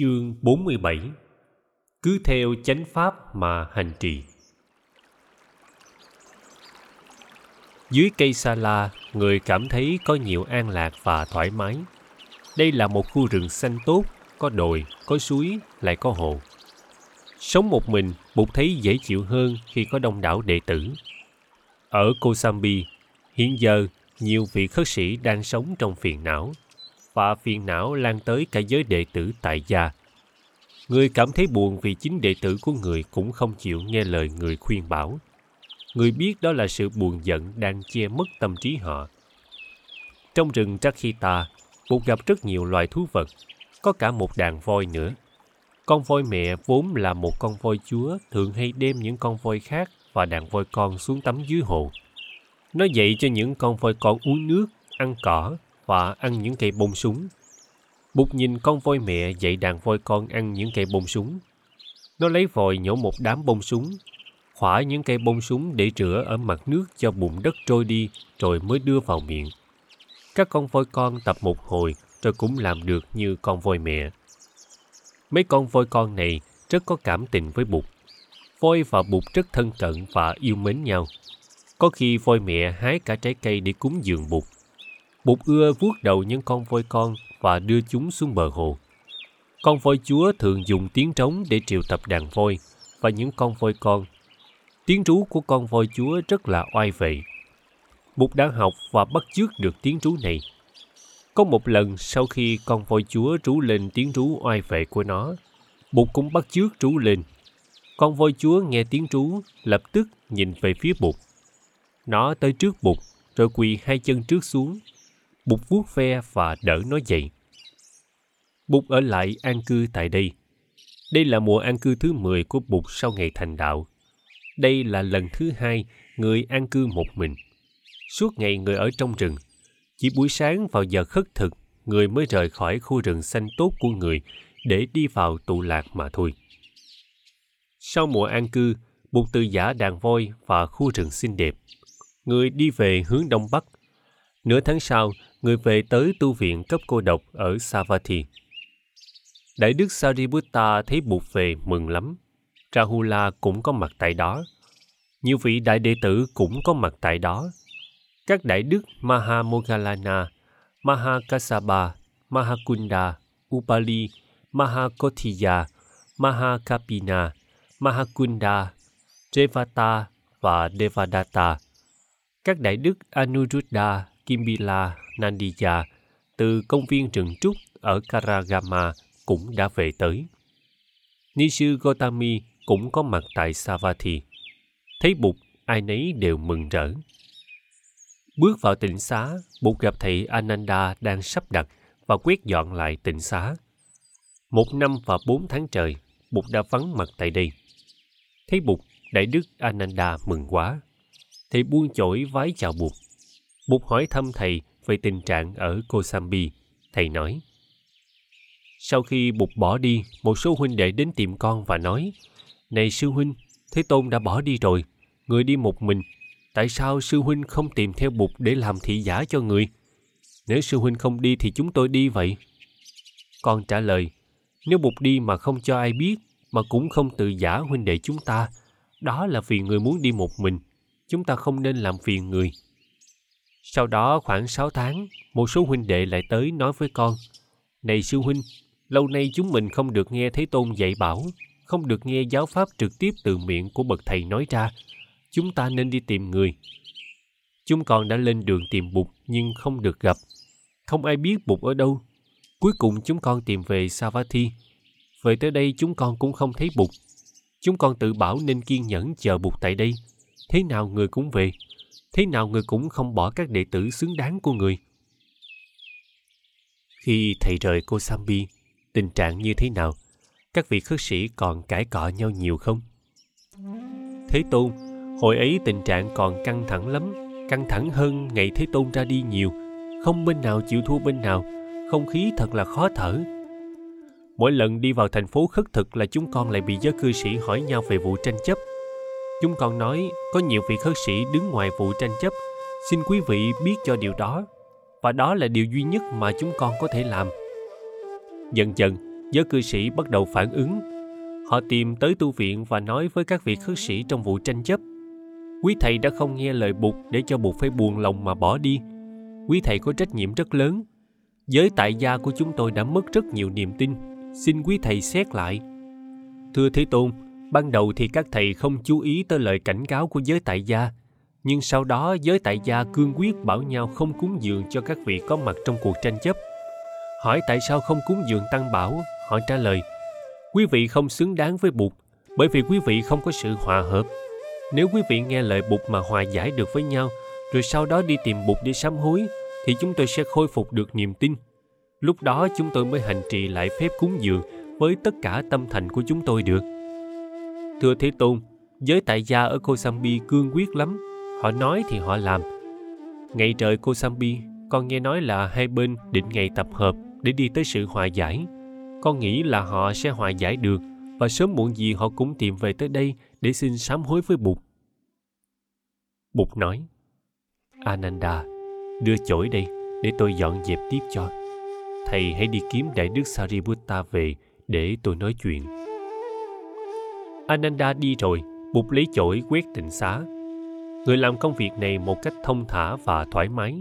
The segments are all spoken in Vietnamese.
Chương 47 Cứ theo chánh pháp mà hành trì Dưới cây sa la, người cảm thấy có nhiều an lạc và thoải mái. Đây là một khu rừng xanh tốt, có đồi, có suối, lại có hồ. Sống một mình, Bụt thấy dễ chịu hơn khi có đông đảo đệ tử. Ở Kosambi, hiện giờ nhiều vị khất sĩ đang sống trong phiền não và phiền não lan tới cả giới đệ tử tại gia. Người cảm thấy buồn vì chính đệ tử của người cũng không chịu nghe lời người khuyên bảo. Người biết đó là sự buồn giận đang che mất tâm trí họ. Trong rừng Trakhita, Bụt gặp rất nhiều loài thú vật, có cả một đàn voi nữa. Con voi mẹ vốn là một con voi chúa thường hay đem những con voi khác và đàn voi con xuống tắm dưới hồ. Nó dạy cho những con voi con uống nước, ăn cỏ Họa ăn những cây bông súng. Bụt nhìn con voi mẹ dạy đàn voi con ăn những cây bông súng. Nó lấy vòi nhổ một đám bông súng, khỏa những cây bông súng để rửa ở mặt nước cho bùn đất trôi đi rồi mới đưa vào miệng. Các con voi con tập một hồi rồi cũng làm được như con voi mẹ. Mấy con voi con này rất có cảm tình với Bụt. Voi và Bụt rất thân cận và yêu mến nhau. Có khi voi mẹ hái cả trái cây để cúng dường Bụt. Bụt ưa vuốt đầu những con voi con và đưa chúng xuống bờ hồ. Con voi chúa thường dùng tiếng trống để triệu tập đàn voi và những con voi con. Tiếng rú của con voi chúa rất là oai vệ. Bụt đã học và bắt chước được tiếng rú này. Có một lần sau khi con voi chúa rú lên tiếng rú oai vệ của nó, Bụt cũng bắt chước rú lên. Con voi chúa nghe tiếng rú, lập tức nhìn về phía Bụt. Nó tới trước Bụt, rồi quỳ hai chân trước xuống. Bụt vuốt ve và đỡ nó dậy. Bụt ở lại an cư tại đây. Đây là mùa an cư thứ 10 của Bụt sau ngày thành đạo. Đây là lần thứ hai người an cư một mình. Suốt ngày người ở trong rừng. Chỉ buổi sáng vào giờ khất thực, người mới rời khỏi khu rừng xanh tốt của người để đi vào tụ lạc mà thôi. Sau mùa an cư, Bụt từ giả đàn voi và khu rừng xinh đẹp. Người đi về hướng đông bắc. Nửa tháng sau, người về tới tu viện cấp cô độc ở Savatthi. Đại đức Sariputta thấy Bụt về mừng lắm. Rahula cũng có mặt tại đó. Nhiều vị đại đệ tử cũng có mặt tại đó. Các đại đức Mahamoggallana, Mahakasaba, Mahakunda, Upali, Mahakothiya, Mahakapina, Mahakunda, Devata và Devadatta. Các đại đức Anuruddha, Kimbila, Nandija từ công viên rừng trúc ở Karagama cũng đã về tới. Ni sư Gotami cũng có mặt tại Savatthi. Thấy Bụt, ai nấy đều mừng rỡ. Bước vào tịnh xá, Bụt gặp thầy Ananda đang sắp đặt và quét dọn lại tịnh xá. Một năm và bốn tháng trời, Bụt đã vắng mặt tại đây. Thấy Bụt, Đại Đức Ananda mừng quá. Thầy buông chổi vái chào Bụt. Bụt hỏi thăm thầy về tình trạng ở Kosambi. Thầy nói, sau khi Bụt bỏ đi, một số huynh đệ đến tìm con và nói, Này sư huynh, Thế Tôn đã bỏ đi rồi, người đi một mình. Tại sao sư huynh không tìm theo Bụt để làm thị giả cho người? Nếu sư huynh không đi thì chúng tôi đi vậy. Con trả lời, nếu Bụt đi mà không cho ai biết, mà cũng không tự giả huynh đệ chúng ta, đó là vì người muốn đi một mình. Chúng ta không nên làm phiền người. Sau đó khoảng 6 tháng, một số huynh đệ lại tới nói với con, Này sư huynh, lâu nay chúng mình không được nghe Thế Tôn dạy bảo, không được nghe giáo pháp trực tiếp từ miệng của bậc thầy nói ra. Chúng ta nên đi tìm người. Chúng con đã lên đường tìm Bụt nhưng không được gặp. Không ai biết Bụt ở đâu. Cuối cùng chúng con tìm về Savatthi. Về tới đây chúng con cũng không thấy Bụt. Chúng con tự bảo nên kiên nhẫn chờ Bụt tại đây. Thế nào người cũng về. Thế nào người cũng không bỏ các đệ tử xứng đáng của người. Khi thầy rời cô Sambi, tình trạng như thế nào? Các vị khất sĩ còn cãi cọ nhau nhiều không? Thế Tôn, hồi ấy tình trạng còn căng thẳng lắm, căng thẳng hơn ngày Thế Tôn ra đi nhiều. Không bên nào chịu thua bên nào, không khí thật là khó thở. Mỗi lần đi vào thành phố khất thực là chúng con lại bị giới cư sĩ hỏi nhau về vụ tranh chấp. Chúng con nói có nhiều vị khất sĩ đứng ngoài vụ tranh chấp, xin quý vị biết cho điều đó. Và đó là điều duy nhất mà chúng con có thể làm. Dần dần, giới cư sĩ bắt đầu phản ứng. Họ tìm tới tu viện và nói với các vị khất sĩ trong vụ tranh chấp. Quý thầy đã không nghe lời bục để cho bục phải buồn lòng mà bỏ đi. Quý thầy có trách nhiệm rất lớn. Giới tại gia của chúng tôi đã mất rất nhiều niềm tin. Xin quý thầy xét lại. Thưa Thế Tôn, ban đầu thì các thầy không chú ý tới lời cảnh cáo của giới tại gia, nhưng sau đó giới tại gia cương quyết bảo nhau không cúng dường cho các vị có mặt trong cuộc tranh chấp. Hỏi tại sao không cúng dường tăng bảo, họ trả lời, quý vị không xứng đáng với bụt, bởi vì quý vị không có sự hòa hợp. Nếu quý vị nghe lời bụt mà hòa giải được với nhau, rồi sau đó đi tìm bụt để sám hối, thì chúng tôi sẽ khôi phục được niềm tin. Lúc đó chúng tôi mới hành trì lại phép cúng dường với tất cả tâm thành của chúng tôi được thưa thế tôn giới tại gia ở kosambi cương quyết lắm họ nói thì họ làm ngày trời kosambi con nghe nói là hai bên định ngày tập hợp để đi tới sự hòa giải con nghĩ là họ sẽ hòa giải được và sớm muộn gì họ cũng tìm về tới đây để xin sám hối với Bụt. Bụt nói, Ananda, đưa chổi đây để tôi dọn dẹp tiếp cho. Thầy hãy đi kiếm Đại Đức Sariputta về để tôi nói chuyện. Ananda đi rồi, Bụt lấy chổi quét tịnh xá. Người làm công việc này một cách thông thả và thoải mái.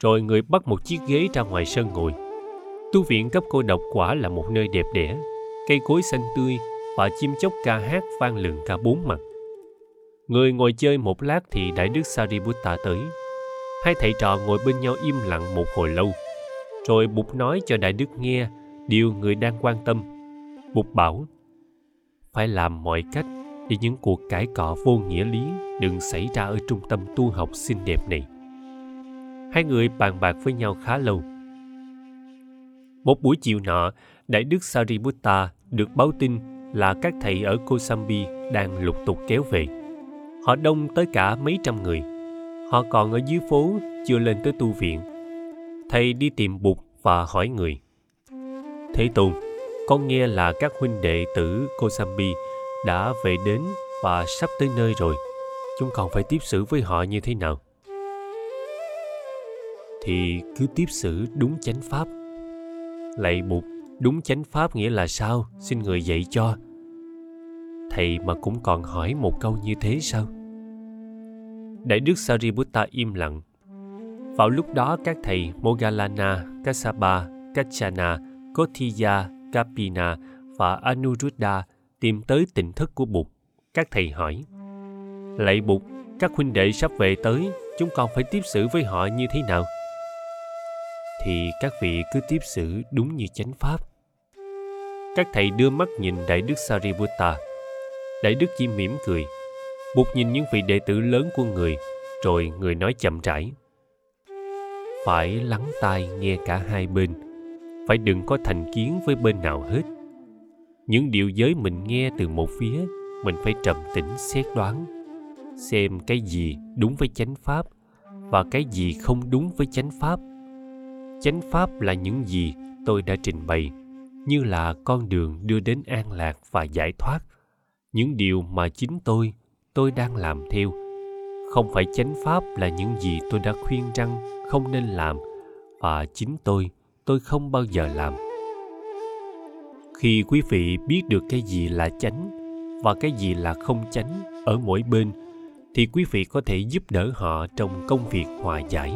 Rồi người bắt một chiếc ghế ra ngoài sân ngồi. Tu viện cấp cô độc quả là một nơi đẹp đẽ, cây cối xanh tươi và chim chóc ca hát vang lừng cả bốn mặt. Người ngồi chơi một lát thì Đại Đức Sariputta tới. Hai thầy trò ngồi bên nhau im lặng một hồi lâu. Rồi Bụt nói cho Đại Đức nghe điều người đang quan tâm. Bụt bảo, phải làm mọi cách để những cuộc cãi cọ vô nghĩa lý đừng xảy ra ở trung tâm tu học xinh đẹp này. Hai người bàn bạc với nhau khá lâu. Một buổi chiều nọ, Đại Đức Sariputta được báo tin là các thầy ở Kosambi đang lục tục kéo về. Họ đông tới cả mấy trăm người. Họ còn ở dưới phố, chưa lên tới tu viện. Thầy đi tìm Bụt và hỏi người. Thế Tôn, con nghe là các huynh đệ tử Kosambi đã về đến và sắp tới nơi rồi. Chúng còn phải tiếp xử với họ như thế nào? Thì cứ tiếp xử đúng chánh pháp. Lạy Bụt, đúng chánh pháp nghĩa là sao? Xin người dạy cho. Thầy mà cũng còn hỏi một câu như thế sao? Đại đức Sariputta im lặng. Vào lúc đó các thầy Mogalana, Kassapa, Kachana, Kothiya, Kapina và Anuruddha tìm tới tỉnh thức của Bụt. Các thầy hỏi, Lạy Bụt, các huynh đệ sắp về tới, chúng con phải tiếp xử với họ như thế nào? Thì các vị cứ tiếp xử đúng như chánh pháp. Các thầy đưa mắt nhìn Đại Đức Sariputta. Đại Đức chỉ mỉm cười. Bụt nhìn những vị đệ tử lớn của người, rồi người nói chậm rãi. Phải lắng tai nghe cả hai bên, phải đừng có thành kiến với bên nào hết. Những điều giới mình nghe từ một phía, mình phải trầm tĩnh, xét đoán, xem cái gì đúng với chánh pháp và cái gì không đúng với chánh pháp. Chánh pháp là những gì tôi đã trình bày, như là con đường đưa đến an lạc và giải thoát. Những điều mà chính tôi tôi đang làm theo. Không phải chánh pháp là những gì tôi đã khuyên rằng không nên làm, và chính tôi tôi không bao giờ làm. Khi quý vị biết được cái gì là chánh và cái gì là không chánh ở mỗi bên, thì quý vị có thể giúp đỡ họ trong công việc hòa giải.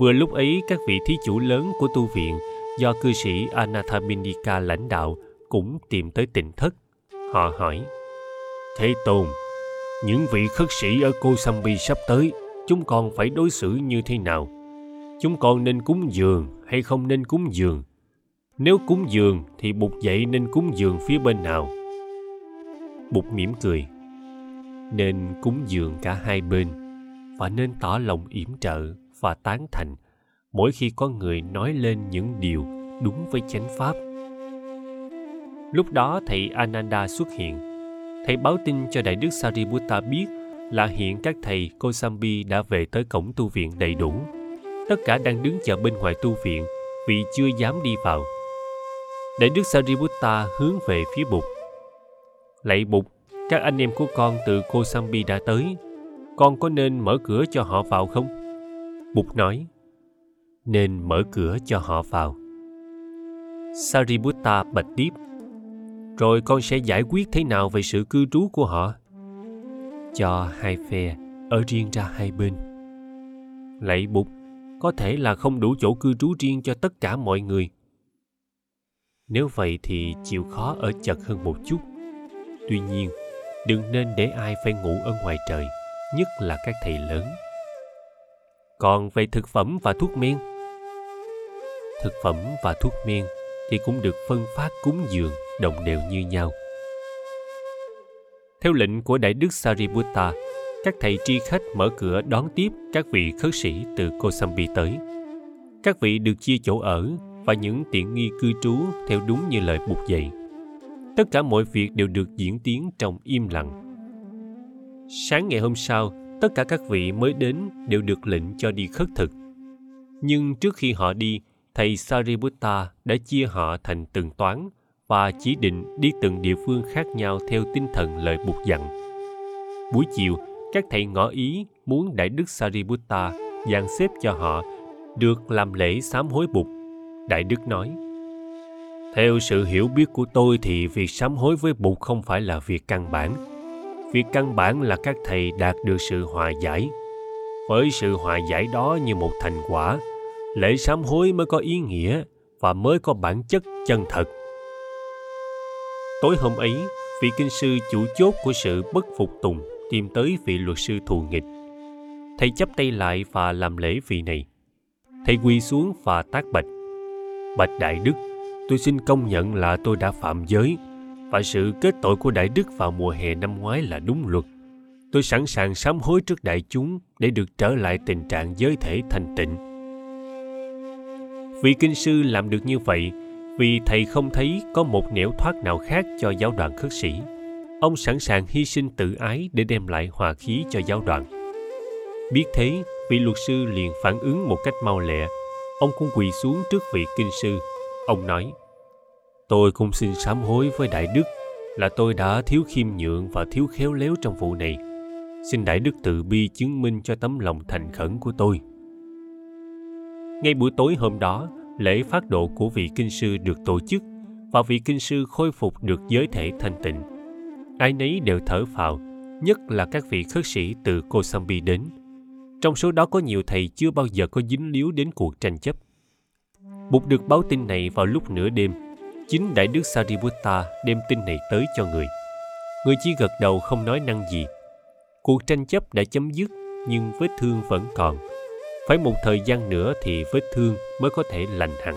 Vừa lúc ấy, các vị thí chủ lớn của tu viện do cư sĩ anathaminika lãnh đạo cũng tìm tới tỉnh thất. Họ hỏi, thế tôn, những vị khất sĩ ở Kosambi sắp tới, chúng còn phải đối xử như thế nào? Chúng con nên cúng dường hay không nên cúng dường nếu cúng dường thì Bụt dậy nên cúng dường phía bên nào? Bụt mỉm cười. Nên cúng dường cả hai bên và nên tỏ lòng yểm trợ và tán thành mỗi khi có người nói lên những điều đúng với chánh pháp. Lúc đó thầy Ananda xuất hiện. Thầy báo tin cho Đại Đức Sariputta biết là hiện các thầy Kosambi đã về tới cổng tu viện đầy đủ. Tất cả đang đứng chờ bên ngoài tu viện vì chưa dám đi vào Đại đức Sariputta hướng về phía Bụt. Lạy Bụt, các anh em của con từ Kosambi đã tới. Con có nên mở cửa cho họ vào không? Bụt nói, nên mở cửa cho họ vào. Sariputta bạch tiếp. Rồi con sẽ giải quyết thế nào về sự cư trú của họ? Cho hai phe ở riêng ra hai bên. Lạy Bụt, có thể là không đủ chỗ cư trú riêng cho tất cả mọi người. Nếu vậy thì chịu khó ở chật hơn một chút. Tuy nhiên, đừng nên để ai phải ngủ ở ngoài trời, nhất là các thầy lớn. Còn về thực phẩm và thuốc men, thực phẩm và thuốc men thì cũng được phân phát cúng dường đồng đều như nhau. Theo lệnh của Đại Đức Sariputta, các thầy tri khách mở cửa đón tiếp các vị khất sĩ từ Kosambi tới. Các vị được chia chỗ ở và những tiện nghi cư trú theo đúng như lời buộc dạy. Tất cả mọi việc đều được diễn tiến trong im lặng. Sáng ngày hôm sau, tất cả các vị mới đến đều được lệnh cho đi khất thực. Nhưng trước khi họ đi, thầy Sariputta đã chia họ thành từng toán và chỉ định đi từng địa phương khác nhau theo tinh thần lời buộc dặn. Buổi chiều, các thầy ngỏ ý muốn Đại Đức Sariputta dàn xếp cho họ được làm lễ sám hối bụt. Đại Đức nói, Theo sự hiểu biết của tôi thì việc sám hối với bụt không phải là việc căn bản. Việc căn bản là các thầy đạt được sự hòa giải. Với sự hòa giải đó như một thành quả, lễ sám hối mới có ý nghĩa và mới có bản chất chân thật. Tối hôm ấy, vị kinh sư chủ chốt của sự bất phục tùng tìm tới vị luật sư thù nghịch. Thầy chấp tay lại và làm lễ vị này. Thầy quỳ xuống và tác bạch. Bạch Đại Đức, tôi xin công nhận là tôi đã phạm giới và sự kết tội của Đại Đức vào mùa hè năm ngoái là đúng luật. Tôi sẵn sàng sám hối trước đại chúng để được trở lại tình trạng giới thể thanh tịnh. Vị kinh sư làm được như vậy vì thầy không thấy có một nẻo thoát nào khác cho giáo đoàn khất sĩ ông sẵn sàng hy sinh tự ái để đem lại hòa khí cho giáo đoàn. Biết thế, vị luật sư liền phản ứng một cách mau lẹ. Ông cũng quỳ xuống trước vị kinh sư. Ông nói, tôi cũng xin sám hối với đại đức là tôi đã thiếu khiêm nhượng và thiếu khéo léo trong vụ này. Xin đại đức từ bi chứng minh cho tấm lòng thành khẩn của tôi. Ngay buổi tối hôm đó, lễ phát độ của vị kinh sư được tổ chức và vị kinh sư khôi phục được giới thể thanh tịnh. Ai nấy đều thở phào, nhất là các vị khất sĩ từ Kosambi đến. Trong số đó có nhiều thầy chưa bao giờ có dính líu đến cuộc tranh chấp. Bụt được báo tin này vào lúc nửa đêm. Chính Đại Đức Sariputta đem tin này tới cho người. Người chỉ gật đầu không nói năng gì. Cuộc tranh chấp đã chấm dứt, nhưng vết thương vẫn còn phải một thời gian nữa thì vết thương mới có thể lành hẳn